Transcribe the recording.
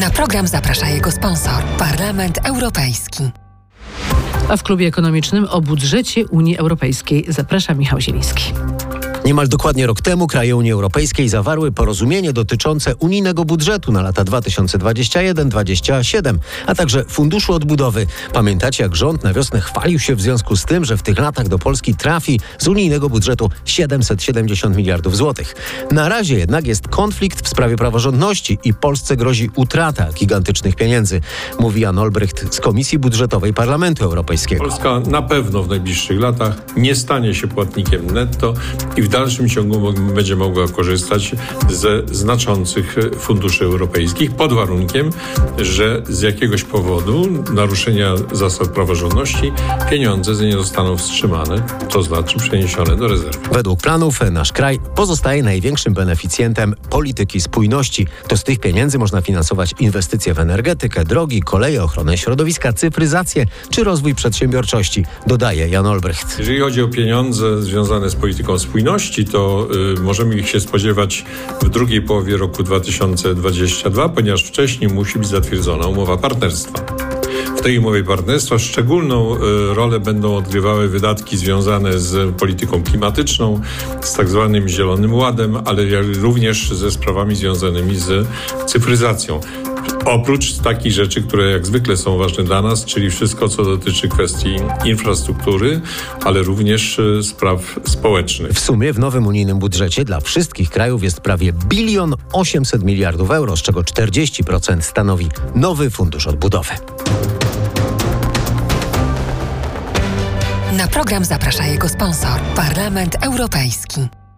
Na program zaprasza jego sponsor, Parlament Europejski. A w klubie ekonomicznym o budżecie Unii Europejskiej zaprasza Michał Zieliński. Niemal dokładnie rok temu kraje Unii Europejskiej zawarły porozumienie dotyczące unijnego budżetu na lata 2021-2027, a także Funduszu Odbudowy. Pamiętacie, jak rząd na wiosnę chwalił się w związku z tym, że w tych latach do Polski trafi z unijnego budżetu 770 miliardów złotych. Na razie jednak jest konflikt w sprawie praworządności i Polsce grozi utrata gigantycznych pieniędzy, mówi Jan Olbrycht z Komisji Budżetowej Parlamentu Europejskiego. Polska na pewno w najbliższych latach nie stanie się płatnikiem netto i w dalszym ciągu będzie mogła korzystać ze znaczących funduszy europejskich pod warunkiem, że z jakiegoś powodu naruszenia zasad praworządności pieniądze z nie zostaną wstrzymane, to znaczy przeniesione do rezerwy. Według planów nasz kraj pozostaje największym beneficjentem polityki spójności. To z tych pieniędzy można finansować inwestycje w energetykę, drogi, koleje, ochronę środowiska, cyfryzację czy rozwój przedsiębiorczości, dodaje Jan Olbrycht. Jeżeli chodzi o pieniądze związane z polityką spójności, to y, możemy ich się spodziewać w drugiej połowie roku 2022, ponieważ wcześniej musi być zatwierdzona umowa partnerstwa. W tej umowie partnerstwa szczególną y, rolę będą odgrywały wydatki związane z polityką klimatyczną, z tak zwanym Zielonym Ładem, ale również ze sprawami związanymi z cyfryzacją. Oprócz takich rzeczy, które jak zwykle są ważne dla nas, czyli wszystko, co dotyczy kwestii infrastruktury, ale również e, spraw społecznych. W sumie w nowym unijnym budżecie dla wszystkich krajów jest prawie bilion 800 miliardów euro, z czego 40% stanowi nowy fundusz odbudowy. Na program zaprasza jego sponsor, Parlament Europejski.